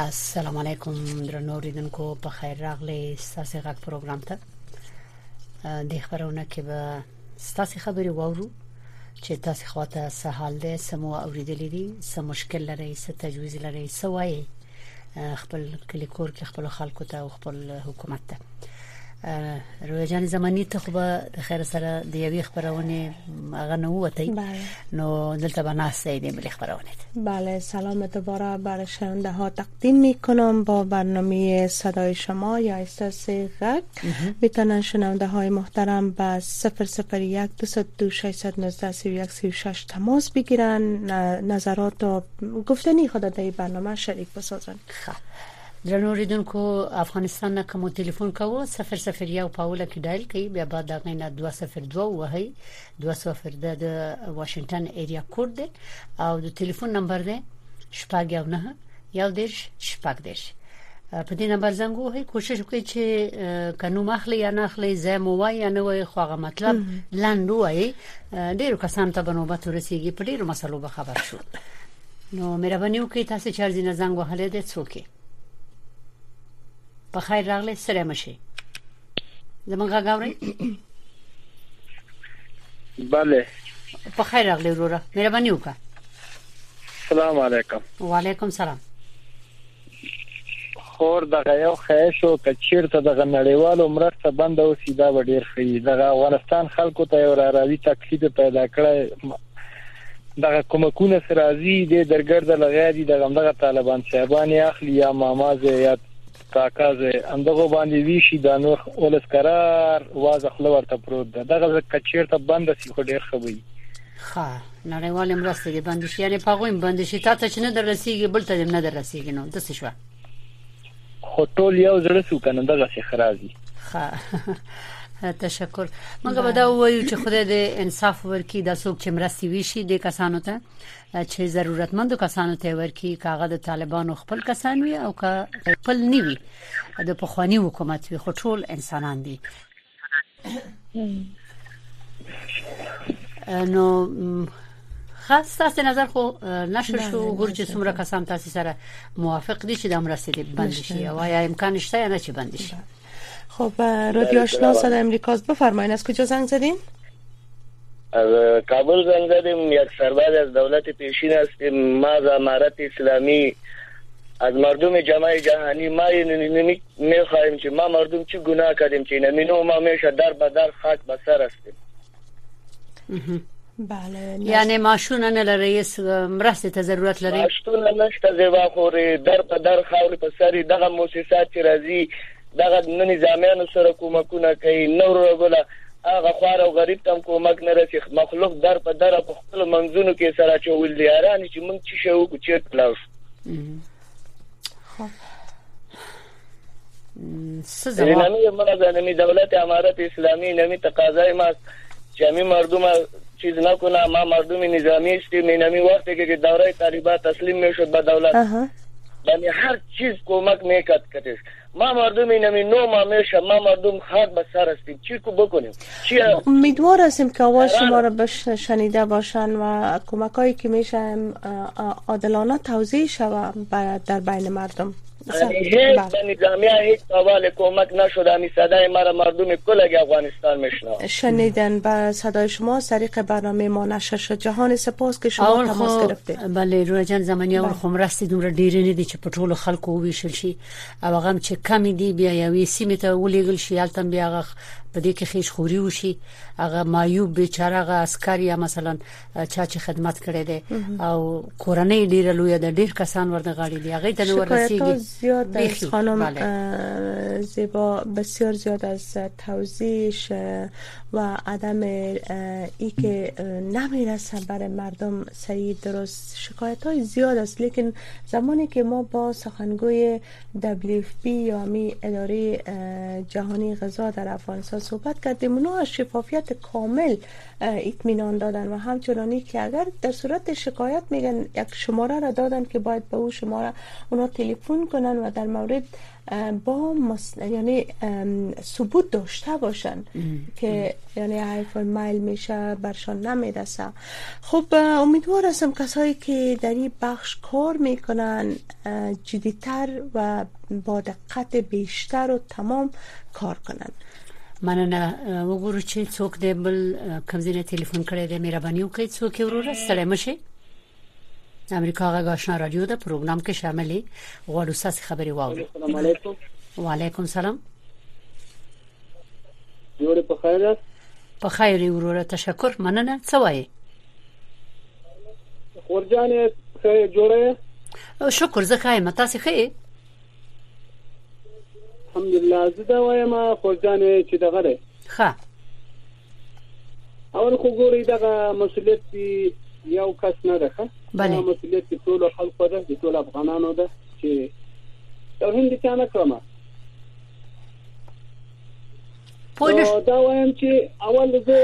السلام علیکم درنو ریدونکو په خیر راغلی ساسي غږ پروګرام ته د خبرونه کې به ستاسو خبرې وورو چې تاسو خواته څه حال دی سمو اوریدلې دي څه مشکل لري څه تجویز لري څه وایي خپل کلی کور کې خپل خلکو ته او خپل حکومت ته رویا جان زمانی ته خو به د خیر سره د یوې خبرونه هغه نه وته بله. نو دلته به ناس دی د ملي خبرونه بله سلام دوباره بر شنونده ها تقدیم میکنم با برنامه صدای شما یا احساس غک میتونن شنونده های محترم به 001 202 619 31 36 تماس بگیرن نظرات و گفتنی خود در برنامه شریک بسازن خب درنو ریدونکو افغانستان نه کوم ټلیفون کوو 001 پاوله کې ډایل کوي بیا بعد دغه نه 202 وهي 20 د واشنگټن ایریا کوډ دی او د ټلیفون نمبر دی شپږ یو نه یو دیش شپږ دیش په دې نمبر زنګ وهي کوشش وکړي چې کنو مخلي یا نه اخلي زه مو وای یا نه وای خو هغه مطلب لاندو وای ډیرو کسان ته بنوبت ورسیږي په ډیرو مسلو به خبر شو نو مهرباني وکړئ تاسو چې ارزین زنګ وهلې ده څوک په خیر راغلی سره مشي زمونږ غږ اوري بله په خیر راغلی وروره مهرباني وکړه السلام علیکم وعلیکم سلام خور دغه یو خیشو کچیرته دغه نړیوالو مرسته بند او سیدا به ډیر خي دغه افغانستان خلکو ته یو راوي تکلیف پیدا کړی دغه کومکونه سرازي د درګرد لغیري دغه دغه طالبان صاحبان اخلي یا مامازه یا کاکا زه اندغو باندې ویشي دا نور ولس قرار واز خپل ورته پروت ده دغه کچیرته بند سي خو ډیر خبري ښه نړیوال مرستې دې بند شي یعنی په غویم بند شي تاسو چې نه در رسیږي بل ته نه در رسیږي نو د څه شو خو ټول یو زړه سو کنه دغه څه خرازي ښه تشکر مګر به دا وایو چې خدای دې انصاف ورکړي د څوک چې مرستي ویشي د کسانو ته چې ضرورتمندو کسانو ته ورکړي که هغه د طالبانو خپل کسان وي او که خپل نه وي د پخوانی حکومت وي خو ټول انسانان دي نو خاص تاسو نظر خو نشو شو ګور چې څومره کسان تاسو سره موافق دي چې د امرسته بند شي او یا امکان شته نه چې بند شي خب رادیو آشنا صدا امریکا است بفرمایید از کجا زنگ زدیم از کابل زنگ زدیم یک سرباز از دولت پیشین هستیم ما از امارت اسلامی از مردم جماعت جهانی ما نمی میخواهیم که ما مردم چی گناه کردیم که نمینو ما میشه در بدر خاک بسر هستیم بله یعنی ماشونه نه لري مرسته ته ضرورت لري ماشونه نشته زیبا خورې در په در خاورې په سری دغه موسسات چې راځي دغه نه نظامیانو سره کومکونه کوي نور وګړه هغه خوار او غریب تم کومک نه رسي مخلوق در په در په خپل منځونو کې سره چول دي اران چې مونږ چې شو چې کلاو نمی امنا دا نمی دولت امارت اسلامی نمی تقاضای ما چمی مردم چیز نکنه ما مردم نظامی استی می نمی وقتی که دوره طالبا تسلیم می شد با دولت یعنی هر چیز کمک می کد کتش ما مردم نمی نو ما میشه ما مردم خاک به سر استیم چی کو بکنیم چی امیدوار هستیم که آواز شما را بش شنیده باشن و کمک هایی که میشه عادلانه توضیح شود در بین مردم یعنی هیچ بله. به نظامیه هیچ تاوال کمک نشد همی صدای مرا مردم کلگ افغانستان میشنوند شنیدن به صدای شما از طریق برنامه ما نشر شد جهان سپاس که شما اول خو تماس گرفتید بله رونا جان زمانی اول بله. خو مرستې دومره ډېرې نه دي چې په ټولو خلکو وویشل شي او هغه هم چې کمې دي بیا یوې سیمې ته ولېږل شي هلته هم بیا هغه په دې کې خیش خوري وشي هغه معیوب بیچاره هغه عسکر یا مثلا چا چې خدمت کړی دی او کورنۍ ډیره لوی ده ډیر کسان ورته غاړي دی هغه ته نو ورسیږي زیات از خانم بله. زیبا بسیار زیاد از توضیحش و عدم ای که نمیرسه بر مردم سریع درست شکایت های زیاد است لیکن زمانی که ما با سخنگوی WFP یا می اداره جهانی غذا در افغانستان صحبت کردیم اونا شفافیت کامل اطمینان دادن و همچنانی که اگر در صورت شکایت میگن یک شماره را دادن که باید به او شماره اونا تلفن کنن و در مورد با مس... یعنی ثبوت داشته باشن که یعنی آیفون مایل میشه برشان نمیرسه خب امیدوار هستم کسایی که در این بخش کار میکنن جدیتر و با دقت بیشتر و تمام کار کنن مننه وګورو چې څوک دې بل کمزینه ټلیفون کړی دې مهرباني وکړئ څوک یې وروره ستړی مشه امریکا غږ آشنا رادیو ده پروګرام کې شاملې غواړو ساس خبري واورو السلام علیکم وعلیکم سلام جوړ په خیر په خیر وروره تشکر مننه څه وایي خورجانې څه جوړه شکر زه خایم تاسو خې الحمدلله زه دا وایم خوشدانه چې دغه دی ښه اول خو ګوري دغه مسولیت دی یو کس نه ده ښه بله مسولیت دی ټول خلکو ده د ټول افغانانو ده چې توهین دي چا نه کړم دا وایم چې اول زه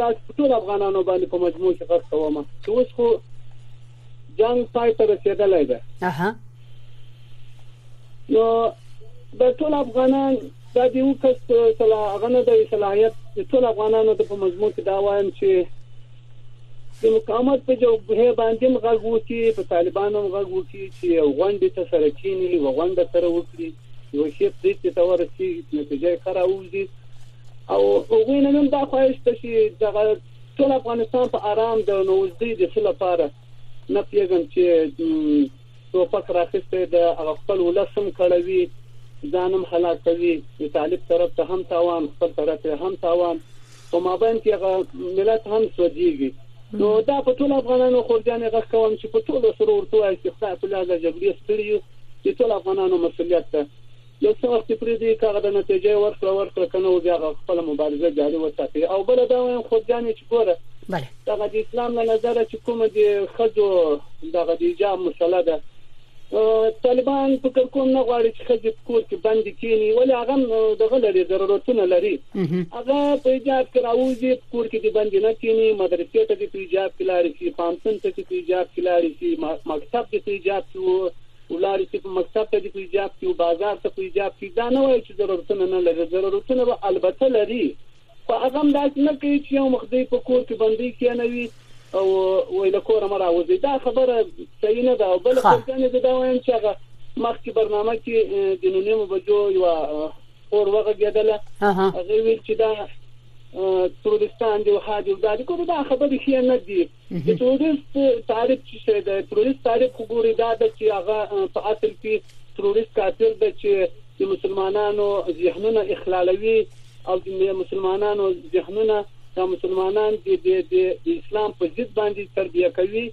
دا ټول افغانانو باندې په مجموع کې غږ کوم چې اوس خو جنگ پای ته رسیدلی دی اها نو د ټول افغانان د دې وکړ سلا غنه د صلاحيت ټول افغانانو ته په مجموع کې دا وایم چې د مقاومت په جوګه باندې مغږ وکړي په طالبانو مغږ وکړي چې غونډه ته سره کینی وغونډه سره وکړي یو شی پریکړې ته ورسیږي چې نتیجه یې ښه راووځي او هغوی نه هم دا خواهش ده چې دغه ټول افغانستان په آرام د نوزدې د څه لپاره نه پیږم چې توپک راخسته د هغه خپل ولسم کړوي ځانم هلاکوي د طالب طرف ته هم تاوان خپل طرف ته هم تاوان په مابین کې هغه ملت هم سوځيږي نو دا په ټول افغانانو خورجانې غږ کوم چې په ټول سره ورته وایي چې خدای په لاره جګړې ستړي یو چې ټول افغانانو مسولیت ده یو څه وخت پرې دی کاغه د نتیجې ورکړه ورکړه کنه او بیا خپل مبارزه جاري وساتي او بل دا وایم خورجانې چې ګوره بله دغه د اسلام له نظر چې کوم د خځو دغه د حجاب مسله ده طالبان فکر کوم نه غواړي چې خځې په کور کې بند کینی ولې هغه دغه لري ضرورتونه لري هغه په ایجاب کې راوځي په کور کې دی بند نه کینی مدرسې ته دی په ایجاب کې لاري شي پامتون ته دی په ایجاب کې لاري شي مکتب دی په ایجاب کې ولاري شي په مکتب ته دی په ایجاب کې بازار ته په ایجاب کې دا نه وایي چې ضرورتونه نه لري ضرورتونه به البته لري خو هغه هم داسې نه کوي چې یو مخ دی په کور کې بندي کېنوي او وای له کوره مې راوځي دا خبره صحیح نه ده او بل خلکانې زه دا وایم چې هغه مخکې برنامه کې د نونیمو بجو یو اور وغږېدله هغه ویل چې دا ترورستان دی او حاجی دا کوم دا خبرې ښې نه دي چې تروریست تعریف چې شي د تروریست تعریف خو ګوري دا د چې هغه په اصل کې تروریست کافر د چې د مسلمانانو ذهنونه اخلالوي او د مسلمانانو ذهنونه د مسلمانان د د اسلام په ضد باندې تربیه کوي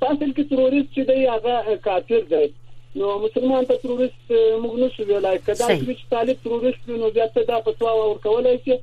په اصل کې تروریست چې دی هغه کافر دی نو مسلمان ته تروریست موږ نشو ویلای کدا چې طالب تروریست نو بیا ته دا فتوا ورکولای شي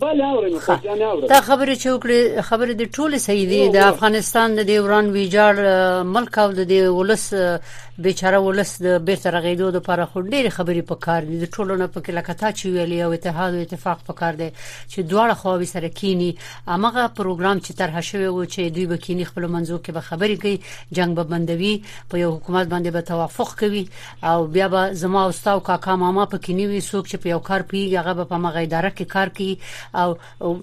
بله اورم خو جان اورم دا خبره چې وکړي خبره د ټول صحیح دي د افغانستان د وران ویجاړ ملک او د ولس بیچاره ولس د بیرته رغیدو لپاره خو ډېر خبرې پکار دي د ټولو نه پکې لکه تا چې ویلي او اتحاد او اتفاق پکار دي چې دواړه خواوې سره کینی امغه پروګرام چې طرح شوی و چې دوی بکینی خپل منځو کې به خبرې کوي جنگ به بندوي په یو حکومت باندې به توافق کوي او بیا به زما او ستاو کاکا ماما پکې نیوي څوک چې په یو کار پیږي هغه به په مغه اداره کې کار کوي او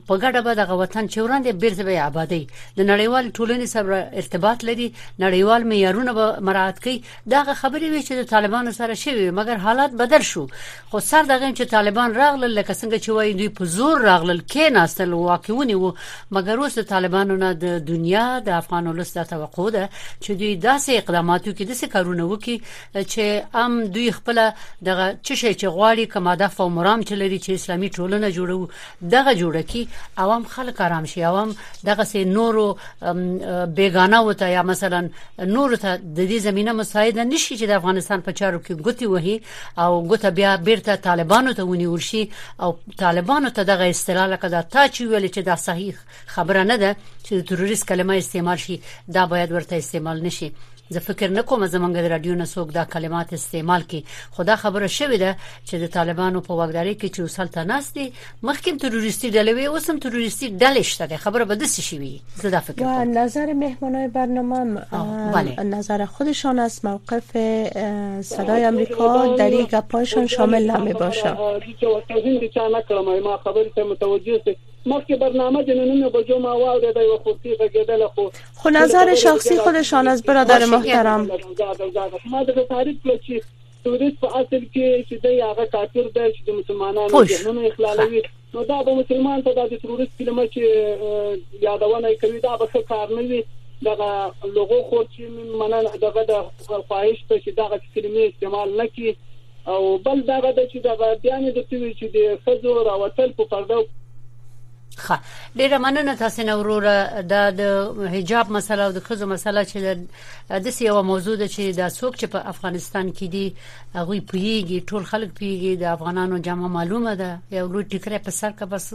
په ګډه به دغه وطن چې وړاندې بیرته به آبادی د نړیوال ټولنې سره ارتباط لري نړیوال معیارونه به مراعات کوي دا خبرې وي چې د طالبانو سره شوی مګر حالات بدل شو خو سر دغه چې طالبان راغلل لکه څنګه چې وایي دوی په زور راغلل کې ناستل واکونی وو مګر اوس د طالبانو نه د دنیا د افغان ولس د توقع ده چې دوی داسې اقداماتو کې داسې کارونه وکړي چې ام دوی خپل دغه چې شي چې غواړي کوم هدف او مرام چې لري چې اسلامي ټولنه جوړو دغه جوړه کی عوام خلک آرام شي عوام دغه سه نورو بیگانه وته یا مثلا نور ته د دې زمينه مساعده نشي چې د افغانستان په چارو کې ګوتی وهي او ګوته بیا بیرته طالبانو ته ونیول شي او طالبانو ته دغه اصطلاح لکه دا تا چې ویل چې دا صحیح خبره نه ده چې د تروریست کلمه استعمال شي دا باید ورته استعمال نشي زه فکر نه کوم زمونږ د رادیو نه څوک دا کلمات استعمال کړي خدا خبره شوې ده چې د طالبانو په واکداري کې چې وسلته ناس دي مخکې تروریستي ډلې وي اوس هم تروریستي ډلې شته ده خبره به دسی شي وي زه دا فکر کوم نظر مهمانای برنامه بله. نظر خودشان از موقف صدای امریکا در این گپایشان شامل نمی باشه هیچ وقت توهین دي چا نکړم ما خبرې ته متوجه سي مخکې برنامه د نننو بجو ما واورې د یو خورتي غږېدل خو خو نظر شخصي خودشان از برادر محترم ما د تعریف کړ چې توريست په اصل کې چې دی هغه کافر دی چې د مسلمانانو ذهنونه اخلالوي نو دا به مسلمان ته د تروریست کلمه چې یادونه کوي دا به څه کار نه وي دغه لوګو خو چې مننه دغه د خواهش ته چې دغه کلمې استعمال نه کی او بل دغه د چې دغه بیان د توی چې د فزو راوتل په پردو خه ډیره مننه تاسو نه وروره د د حجاب مسله او د خزو مسله چې د دې یو موضوع ده چې د څوک چې په افغانستان کې دي هغه پیږي ټول خلک پیږي د افغانانو جامه معلومه ده یو لوی ټیکره په سر کا بس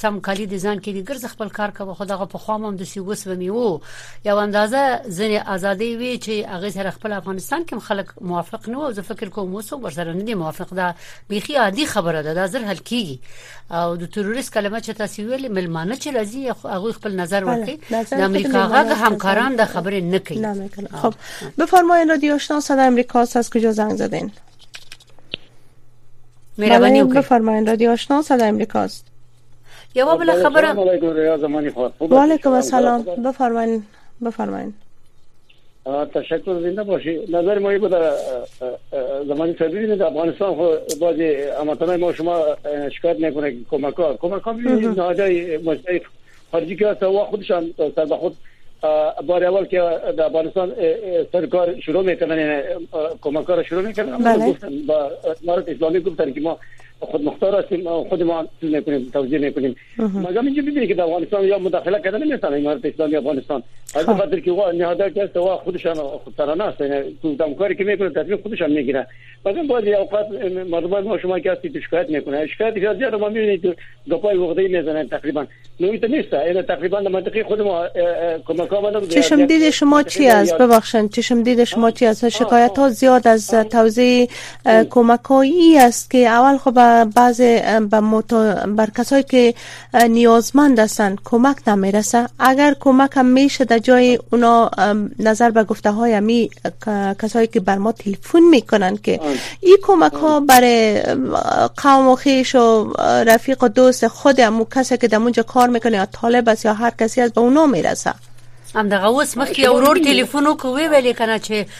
سم کالی د ځان کې دي ګرځ خپل کار کوي خدغه په خوا هم د سیوس و میو یو اندازه ځنې ازادي وی چې هغه سره خپل افغانستان کې خلک موافق نه او زه فکر کوم اوس ورسره نه دي موافق ده بيخي عادي خبره ده دا زر حل کیږي او د تروریست کلمه چې تاسو ویلې ملمانه چې راځي هغه خپل نظر ورکړي د امریکا غږ همکاران د خبرې نه کوي خب بفرمایید رادیو آشنا صدا امریکا از کجا زنگ زدین مهرباني وکړئ بفرمایید رادیو آشنا صدا امریکا است یو بل خبره وعلیکم السلام بفرمایید بفرمایید تشکر زنده باشی نظر ما بود زمانی سبیلی نیست افغانستان خو بازی امتنای ما شما شکایت نکنه که کمک ها کمک ها بیدید نهادهای مجتهد خارجی که هست و خودشان سر به خود بار اول که در افغانستان سرکار شروع میکنن یعنی کمک ها را شروع میکنن بله. با مارت اسلامی گفتن که ما خود مختار هستیم خود ما چیز میکنیم توجیه میکنیم مګر چې دې کې د افغانستان یو مداخله کړې نه مثلا امارت اسلامي افغانستان هغه خاطر کې و نه هدا چې سوا خود شان ترانه سره کوم دم کار کې مې کړو تاسو خود شان نه ګره مګر بعض اوقات مردمان مو شما کې اصلي شکایت نه کوي شکایت کې زیات مې نه دي د پای وخت نه زنه تقریبا نو ته نشته اله تقریبا د منطقي خود مو کومه کومه نه چې شم دې شما چی از ببخشن چې شم دې شما چی از شکایت ها زیاد از توزیع کمکایی است که اول خب بعض به متا... بر کسایی که نیازمند هستند کمک نمیرسه اگر کمک هم میشه در جای اونا نظر به گفته های امی کسایی که بر ما تلفن میکنن که این کمک ها برای قوم و خیش و رفیق و دوست خود امو کسی که در اونجا کار میکنه یا طالب است یا هر کسی از به اونا میرسه همدغه اوس مخکې اورور ټلیفون وکوي ویلې کنه چې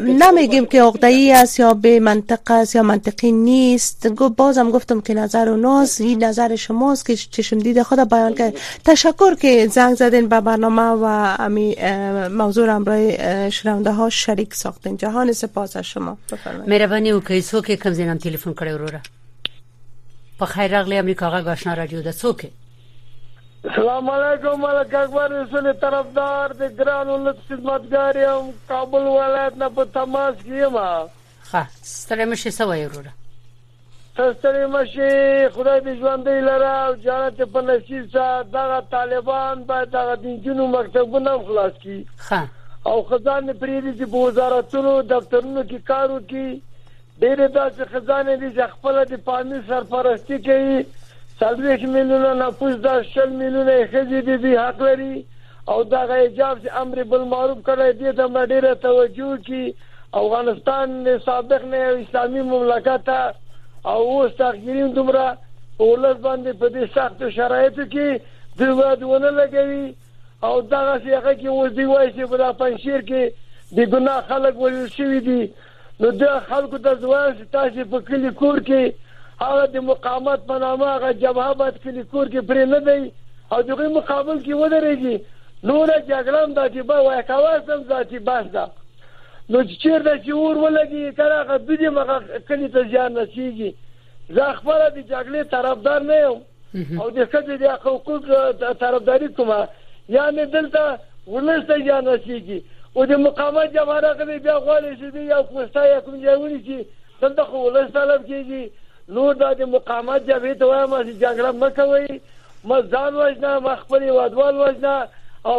نمیگیم که عقده‌ای است یا به منطق است یا منطقی نیست بازم گفتم که نظر و ناز این نظر شماست که چشم دید خود بیان کرد تشکر که زنگ زدین به برنامه و امی موضوع را برای شنونده ها شریک ساختین جهان سپاس از شما مهربانی او که سو که کم زینم تلفن کړی وروره په خیر راغلی امریکا غږ آشنا رادیو د څوک سلام علیکم ملک اکبر رسول طرفدار د ګران ولس خدمتګار یم کابل ولایت نه په تماس کې یم ښه ستړی مشي سوی وروره ستړی مشي خدای دې ژوندۍ لره او جنت په نصیب سه دغه طالبان باید دغه دینجونو مکتبونه هم خلاص کړي ښه او خدای دې پریږدي چې په وزارتونو دفترونو کې کار وکړي ډېرې داسې ښځانې دي چې خپله د فامیل سرپرستي کوي، څلوېښت میلیونه نفوس ده، شل میلیونه یې ښځې دي، دوی حق لري او دغه حجاب چې امر بالمعروف کړی، دې ته به ډېره توجه وکړي، افغانستان له سابق نه یو اسلامي مملکت او اوس تغیرین دومره په ولس باندې په دې سختو شرایطو کې دوی باید ونه لګوي او دغسې هغه کې اوس دوی وایي چې په دا پنجشیر کې بې ګناه خلک وژل شوي دي، نو ده خلکو ته زه وایم چې تاسې په کلي کور کې هغه د مقاومت په نامه هغه جبهه باید کلي کور کې پرې نه دی او د هغوی مقابل کې ودرېږي نوره جګړه هم ذاتي به وایي کواس هم ذاتي بحث ده نو چې چېرته چې اور ولګي که هغه بي دې مغه کلي ته زیان رسېږي زه خپله د جګړې طرفدار نه یم او د ښځې د حقوق طرفداري کومه یعنې دلته ولس ته زیان رسېږي او د مقاومت جبهه راغلې بیا غواړي چې دوی یو کوستا یا کوم ځای ونیسي دلته خو ولس طلب کېږي نور دا د مقاومت جبهې ته وایم چې جګړه مه کوئ مه ځان وژنه مه خپل هېوادوال وژنه او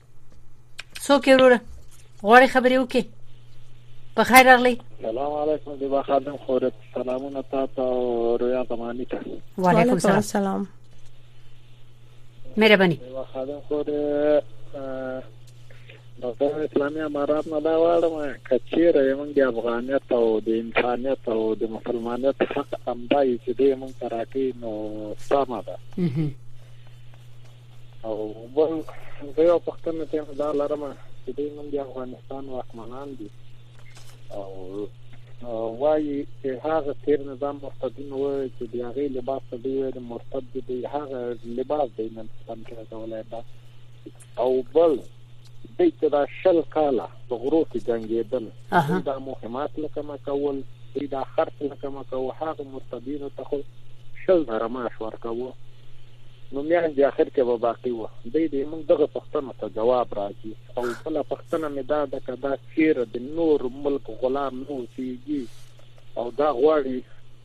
څوک یې وروره غواړي خبرې وکړي په خیر راغلی سلام علیکم دی خادم خورت سلامونه تا ته او رویا زمانی ته وعلیکم سلام سلام مهرباني دی خادم خور نو د اسلامي امارات نه دا واړم کچیره یمن د افغانیت او د انسانیت او د مسلمانیت حق امدای چې دې مونږ تراکې نو سمه ده او بل زه یو پښتنه ته دا لرم چې دوی نن د افغانستان واکمنان دي او وایي چې هغه تیر نظام مرتدین و چې د هغه لباس ته دوی د مرتد دی هغه لباس دی نن ستم کې راځولای دا او بل دوی ته دا شل کاله په غرو کې جنګېدل دوی دا مهمات له کومه کول دوی دا خرڅ له کومه کوو هغه مرتدینو ته خو شل زره معاش ورکوو نو میان د اخر کې به باقی و د دې موږ دغه پښتنو ته جواب راځي او بل پښتنه مې دا د کدا چیر د نور ملک غلام نو سیږي او دا غواړي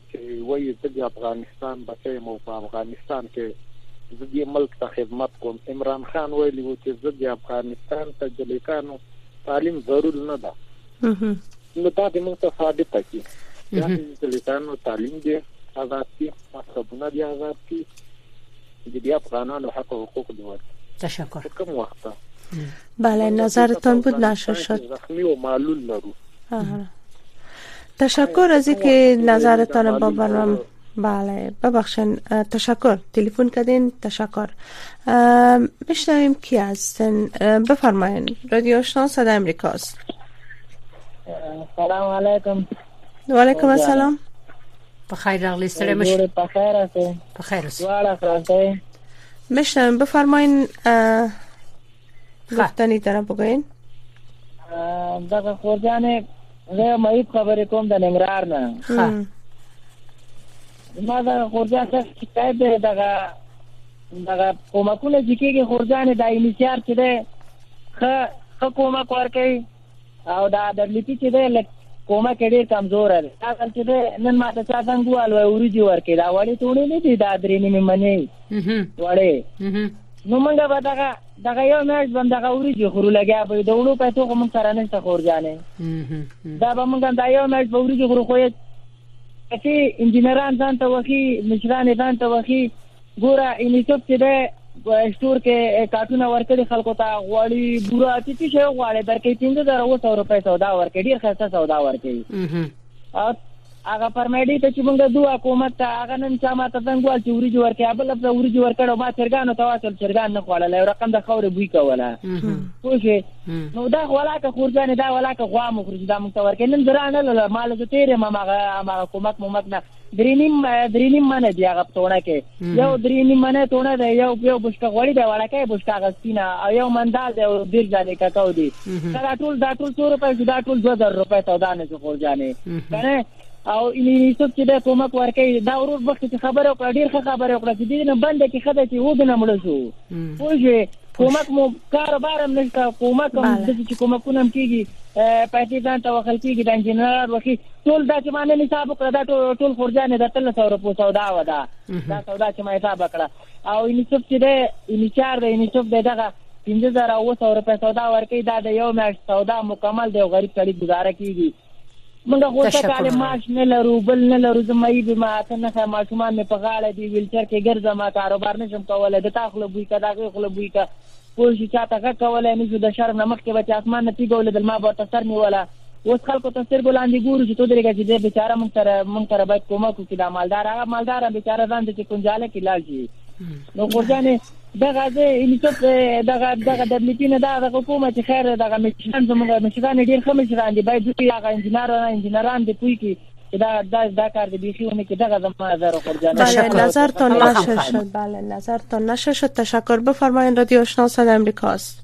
چې وایي زه د افغانستان بچی یم او په افغانستان کې زه دې ملک ته خدمت کوم عمران خان ویلي و چې زه د افغانستان ته د لیکانو تعلیم ضرور نه ده نو دا د موږ ته ثابته کی چې د لیکانو تعلیم دی آزاد کی مکتبونه دی آزاد کی د بیا افغانانو حق او حقوق دی ورته تشکر کوم وخت بله نظرتان بود نشر شد زخمی و معلول لرو تشکر از اینکه نظرتان با برنامه بله ببخشن تشکر تلفن کردین تشکر بشنویم کی هستن بفرمایین رادیو آشنا صدا امریکاست سلام علیکم وعلیکم السلام په خیر راغلی ستړي مشه په خیر اوسې په خیر اوسې واړه خلاصې مشتم بفرمایئ غوښتنې طرف وګورئ دغه خورجانې زه مې خبرې کوم د ننګرهار نه ها ما دا خورجان څه شکایت دی دغه دغه کومکونه چې کېږي خورجانې دا انیسیار چې دی ښه ښه کومک ورکوي او دا درلیپی چې دی لږ کومک یې ډېر کمزوری دی دا ځل چې دی نن ما ته چا زنګ ووهل وایي وریجې ورکړې دا وړې توڼې نه دي دا درې نیمې منې وړې نو موږ به دغه دغه یو میاشت به دغه وریجې خورو لګیا به د وړو پیسو خو موږ سره نشته خورجانې دا به موږ دا یو میاشت به وریجې خورو خو اسی انجینران ځان ته وخی مشران ځان ته وخی ګوره یونیسف چې ده سٹور کې کارټونه ورکړي خلکو ته غوړي بورا چې څه شی غواړي درکې 15000 روپۍ سودا ورکړي ډیر خسته سودا ورکړي هغه فرمایلی ته چې موږ دوه حکومت ته هغه نن چا ما ته څنګه وال چې وري جوړ کړي بل په وري جوړ کړي ما چرګانو ته واسل چرګان نه خوړل رقم د خورې بوی کوله خو نو دا ولاکه خورځانې دا ولاکه غوا مو خوري دا موږ ته ورکې نن زرا نه لاله مال زه تیرې ما هغه هغه کومک مو مګ نه درې نیم درې نیم منه دی هغه پټونه کې یو درې نیم منه تونه دی یو یو بشکه غوړي دی ولاکه بشکه غسینا او یو مندال دی او ډیر ځانې کاکاو دی دا ټول دا ټول 100 روپے دا ټول 2000 روپے سودا نه خورځانې کنه او یونیسف چې دا کومک ورکوي دا ورور مخکې چې خبره وکړه ډېر ښه خبره وکړه چې دې نه بنده کې ښه ده چې اوږد نه مړه شو پوه شوې کومک مو کاروبار هم نشته کومک هم داسې چې کومکونه هم کېږي پیسې ځان ته وخل کېږي د انجینر وخی ټول دا چې ما نن حساب وکړه دا ټول ټول خورجانې د اتلس سوه روپو سودا وه دا دا سودا چې ما حساب وکړه او یونیسف چې دی یونیچار دی یونیسف دی دغه پنځه زره اووه سوه روپۍ سودا ورکوي دا د یو میاشت سودا مکمل دی او غریب سړي ګزاره کېږي موږ غوسه کاله معاش نه لرو بل نه لرو زما یې به ما ته نه خه ماشومان مې په غاړه دی ویلچر کې ګرځم ما کاروبار نشم کولای د تا خپل بوی کا دا غي خپل بوی کا پوه شي چاته غږ کولای نه شو د شرم نه مخکې به چې اسمان نه تیګو لیدل ما به ته سر نیوله اوس خلکو ته سترګو لاندې ګورو چې تو درېږه چې دې بیچاره مونږ سره مونږ سره باید کومک وکړي دا مالدار هغه مالدار بیچاره ځان چې کنجاله کې لاړ شي نو خورجانې دغه زه یونیسف دغه دغه دبليو پی نه دا دغه کومه چې خیر دغه مشران زموږ مشران ډیر ښه مشران دي باید دوی هغه انجنیر نه انجنیران دې پوي کی دا دا دا کار دې بیخي ونه کې دغه زما نظر خور جان بله نظر تا نشه شد بله نظر تا نشه شد تشکر بفرمایید رادیو آشنا صدای امریکاست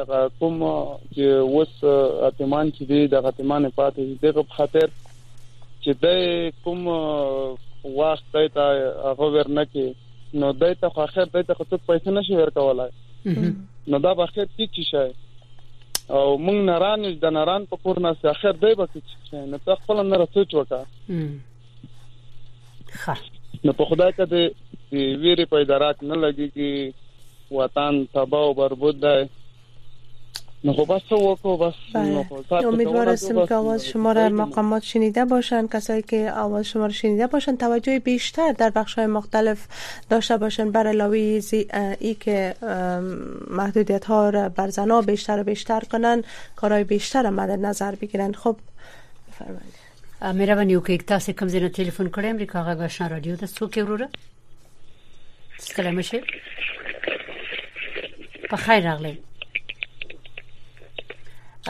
دغه کوم چې وس اتمان چې دی دغه اتمان پاتې دغه په خاطر چې د کوم وخت ته هغه ورنه کې نو د ته خو اخر د ته خو څه پیسې نشي ورکولای نو دا به خیر کی چی شي او مونږ ناران د ناران په کور نه اخر دی به کی چی نو ته خپل نه رسوچ وکړه خه نو په خدای ته د ویری په ادارات نه لګیږي وطن تباہ او بربود ده نو خب بس وکو بس بله. امیدوار هستم که آواز شما را مقامات شنیده باشند کسایی که آواز شما را شنیده باشند توجه بیشتر در بخش های مختلف داشته باشند بر علاوه ای که محدودیت ها را بر زنا بیشتر و بیشتر کنند کارهای بیشتر را مد نظر بگیرند خب بفرمایید مهرباني وکړئ تاسو کوم ځای نه ټلیفون کړئ امریکا غږ آشنا رادیو ته څوک یې وروره ستړی مشه په خیر راغلی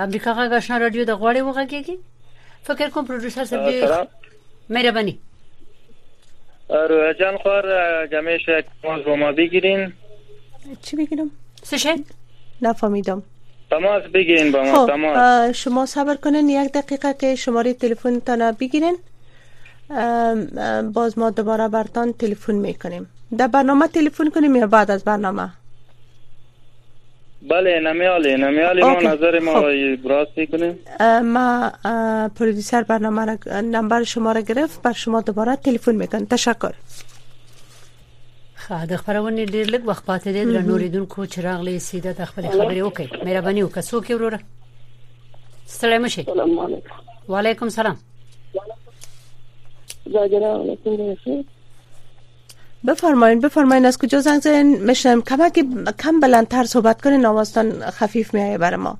امریکا غږ آشنا رادیو د غوړې وغږیږي فکر کوم پروډوسر صاحب دې مهرباني رویا جان خور جمعه شک ما بگیرین چی بگیرم؟ سشه؟ نفهمیدم تماس بگیرین با ما خب، تماس شما صبر کنین یک دقیقه که شماره تلفن تانا بگیرین باز ما دوباره برتان تلفن میکنیم در برنامه تلفن کنیم یا بعد از برنامه بله نمیالی نمیالی ما نظر ما خب. براز میکنیم ما پرودیسر برنامه نمبر شما را گرفت بر شما دوباره تلفن میکن تشکر خا د خبرونه ډیر لږ وخت پاتې دی د نوریدونکو چې راغلي سیده د خپل خبرې وکړي مهرباني وکړه څوک وروره سلام شي سلام علیکم وعلیکم سلام بفرمایید بفرمایید از کجا زنگ زدین میشم کمک کم بلندتر صحبت کنین آوازتان خفیف میایه بر ما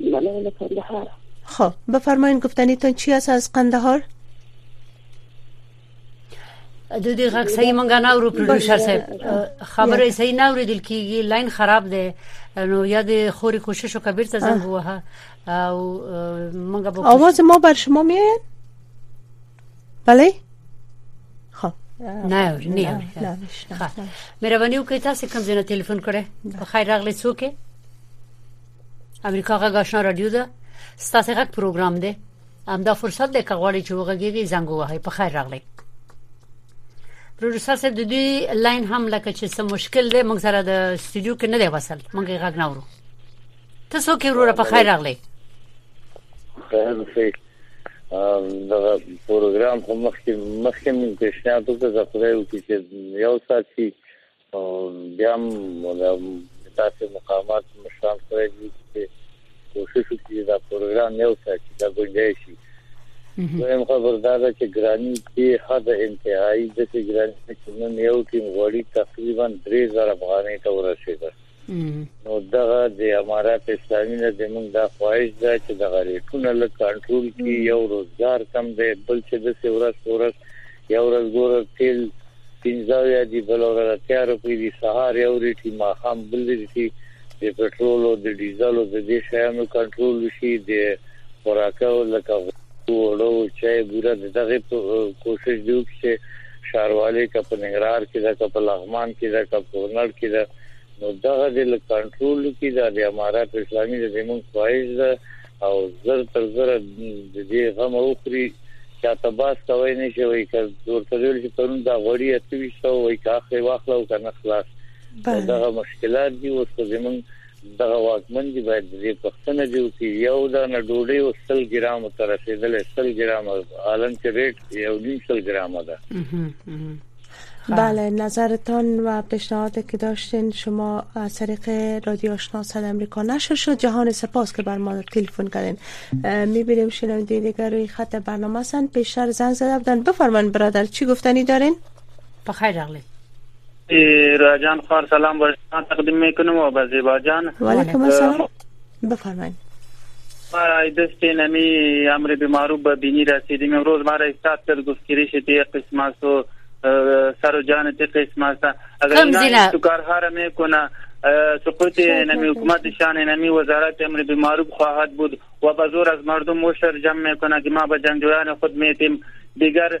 بله خب بفرمایید گفتنیتون چی است از قندهار د دې غږ صحیح مونږ نه اورو پروډوسر صاحب خبره صحیح نه اوریدل کیږي لاین خراب دی نو یا د خوري کوشش وکړه بیرته زنګ ووهه او مونږ به اواز ما بر شما میاد بله خب نه اوري نه اوري خب مهرباني وکړئ تاسو کوم ځای نه ټلیفون کړئ په خیر راغلی څوک امریکا غږ آشنا رادیو ده ستاسو غږ پروګرام دی همدا فرصت دی که غواړي چې وغږیږي زنګ ووهي په خیر راغلی پروډوسر صاحب د دې لاین هم لکه چې څه مشکل دی موږ سره د استودیو کې نه دی وصل موږ یې غږ نه ورو ته څوک یې وروره په خیر راغلی خیر سي دا پروګرام هم مخکې مخکې من پیشنهاد وکړ زه خو یو چې یو ساعت بیا هم داسې مقامات مشران سره دي چې کوشش وکړي دا پروګرام یو څه چې دا ګنجای شي دویم خبر دا ده چې ګرانی به حد انتهایی د ګرانی چې نن یو ټیم غوړي تقریبا 3000 افغانۍ ته ورسېده نو دغه د امارات اسلامي نه د موږ د خواهش ده چې د غریټونه له کنټرول کې یو روزګار کم دی بل چې د سورس سورس یو ورځ ګوره تیل پنځه یا دی بل ورځ تیار پی دی سهار یو ریټي ماخام بل ریټي د پټرول او د ډیزل او د دې شیانو کنټرول شي د خوراکو لکه وړو چای بوره دغه کوشش دی چې شاروالي کپ نګرار کې دا کپ لغمان کې دا کپ کونړ کې دا نو دغه د کنټرول کې د امارات اسلامي د زمون خواهش ده او زر تر زر د دې غم او خري چاته باس کوي نه شي وي که ورته ویل چې پرون دا غوړی اتوي شو وي که اخلي واخلو کنه خلاص دغه مشکلات دي اوس زمون دغه واکمن دي باید د دې پښتنه دی چې یو دا نه ډوډۍ او سل ګرام تر رسیدلې سل ګرام عالم چې ریټ یو نیم سل ګرام ده خب. بله نظرتان و پیشنهاد که داشتین شما از طریق رادیو آشنا صد امریکا نشر شد جهان سپاس که بر ما تلفن کردین میبینیم شنونده دیگر روی خط برنامه هستند پیشتر زنگ زده بودن بفرمان برادر چی گفتنی دارین بخیر اغلی راجان خار سلام بر شما تقدیم میکنم و به زیبا جان و علیکم السلام بفرمایید دست نمی امر به معروف به بینی رسیدیم امروز ما را استاد کرد گفت که ریش تی قسم است و سر و جان تی قسم است اگر اینا تو کارها را میکنه سقوط نمی حکومت شان نمی وزارت امر به معروف خواهد بود و به زور از مردم مشتر جمع میکنه که ما به جنگجویان خود میتیم دیگر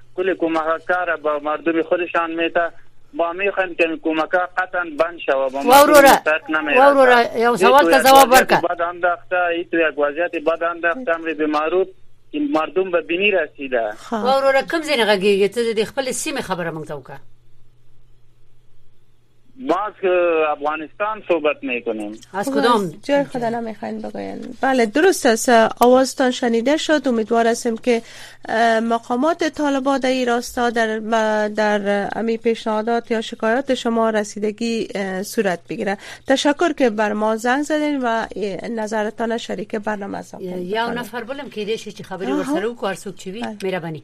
کلی کومکه کار با مردم خودشان میته با میخوایم که کومکه قطعا بند شوه با مردم مستحق نمیرسه یو سوال ته جواب ورکه بد انداخته ای تو یک وضعیت بد انداخته امر به معروف این مردم به بینی رسیده وروره کوم ځای نه غږیږي ته د خپل سیمه خبره مونږ ته وکړه باز افغانستان صحبت میکنیم از کدام جای خدا نمیخواین بگوین بله درست است آوازتان شنیده شد امیدوار هستیم که مقامات طالبا در این راستا در در امی پیشنهادات یا شکایات شما رسیدگی صورت بگیره تشکر که بر ما زنگ زدین و نظرتان شریک برنامه یا نفر بلم که دیشی چی خبری ورسره و کارسوک چی بی بله. مهربانی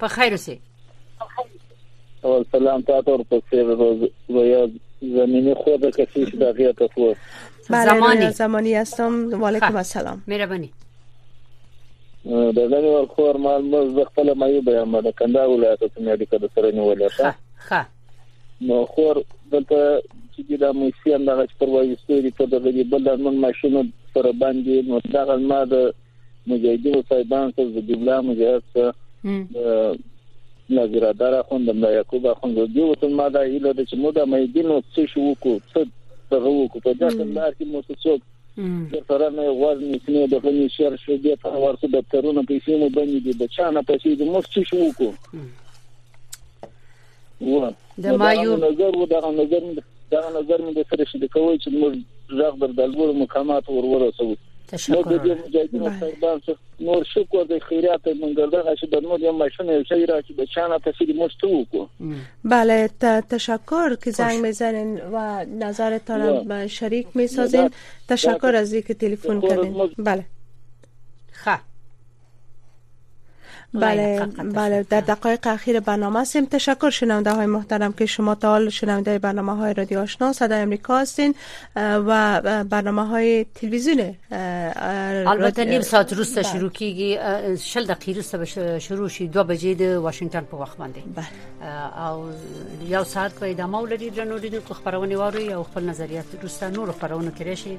په خیر اوسې او سلام تاسو ور پسې روز ویا زمینه خو د کسیش د غیا تاسو زمانی زمانی هستم و علیکم السلام مهربانی د غنی ور خور مال مز د خپل مې بیان مده کنده ولایت ته مې اړیکه د سره نیولې ښه ښه نو خور دلته چې دا مې سیم دغه پر وایي ستوري ته د غریب بل من ماشینو سره باندې نو دغه ما د مجاهدینو صاحبان سره د جبلا مجاهد سره نظر دار خوند ملا یعقوب خوند د یو څه ما دا اله د چې مو د مېدینو څه شو کو څه دغه وکړو په داسې لار کې مو څه څوک د سره نه غوږ نشنه د غني شر شو د ورته د ترونه پیسې مو باندې د بچانه پیسې د مو څه شو کو و د مایو نظر و دغه نظر دغه نظر مې د سره شریک کوي چې موږ زغ در د لوړ مقامات ورورسو تشکر د دې مجاهدینو سردار څخه نور شکر د خیرات منګردغه چې د نور یو ماشوم یو شی را چې د چانه تفسیر مشتو وکړو بله تشکر که زنگ میزنین و نظرتان شریک میسازین تشکر از اینکه تلفن کردین بله خب بله بله در دقایق اخیر برنامه هستیم تشکر شنونده های محترم که شما تا حال شنونده برنامه های رادیو آشنا صدای امریکا هستین و برنامه های تلویزیون البته نیم ساعت روسته بله. شروع کیږي شل دقیقه روسته شروع شي دو بجې د واشنگتن په وخت باندې بله. او یو ساعت په ادامه ولري درنو لیدونکو خبرونه واري او خپل نظریات روسته نور خبرونه کړئ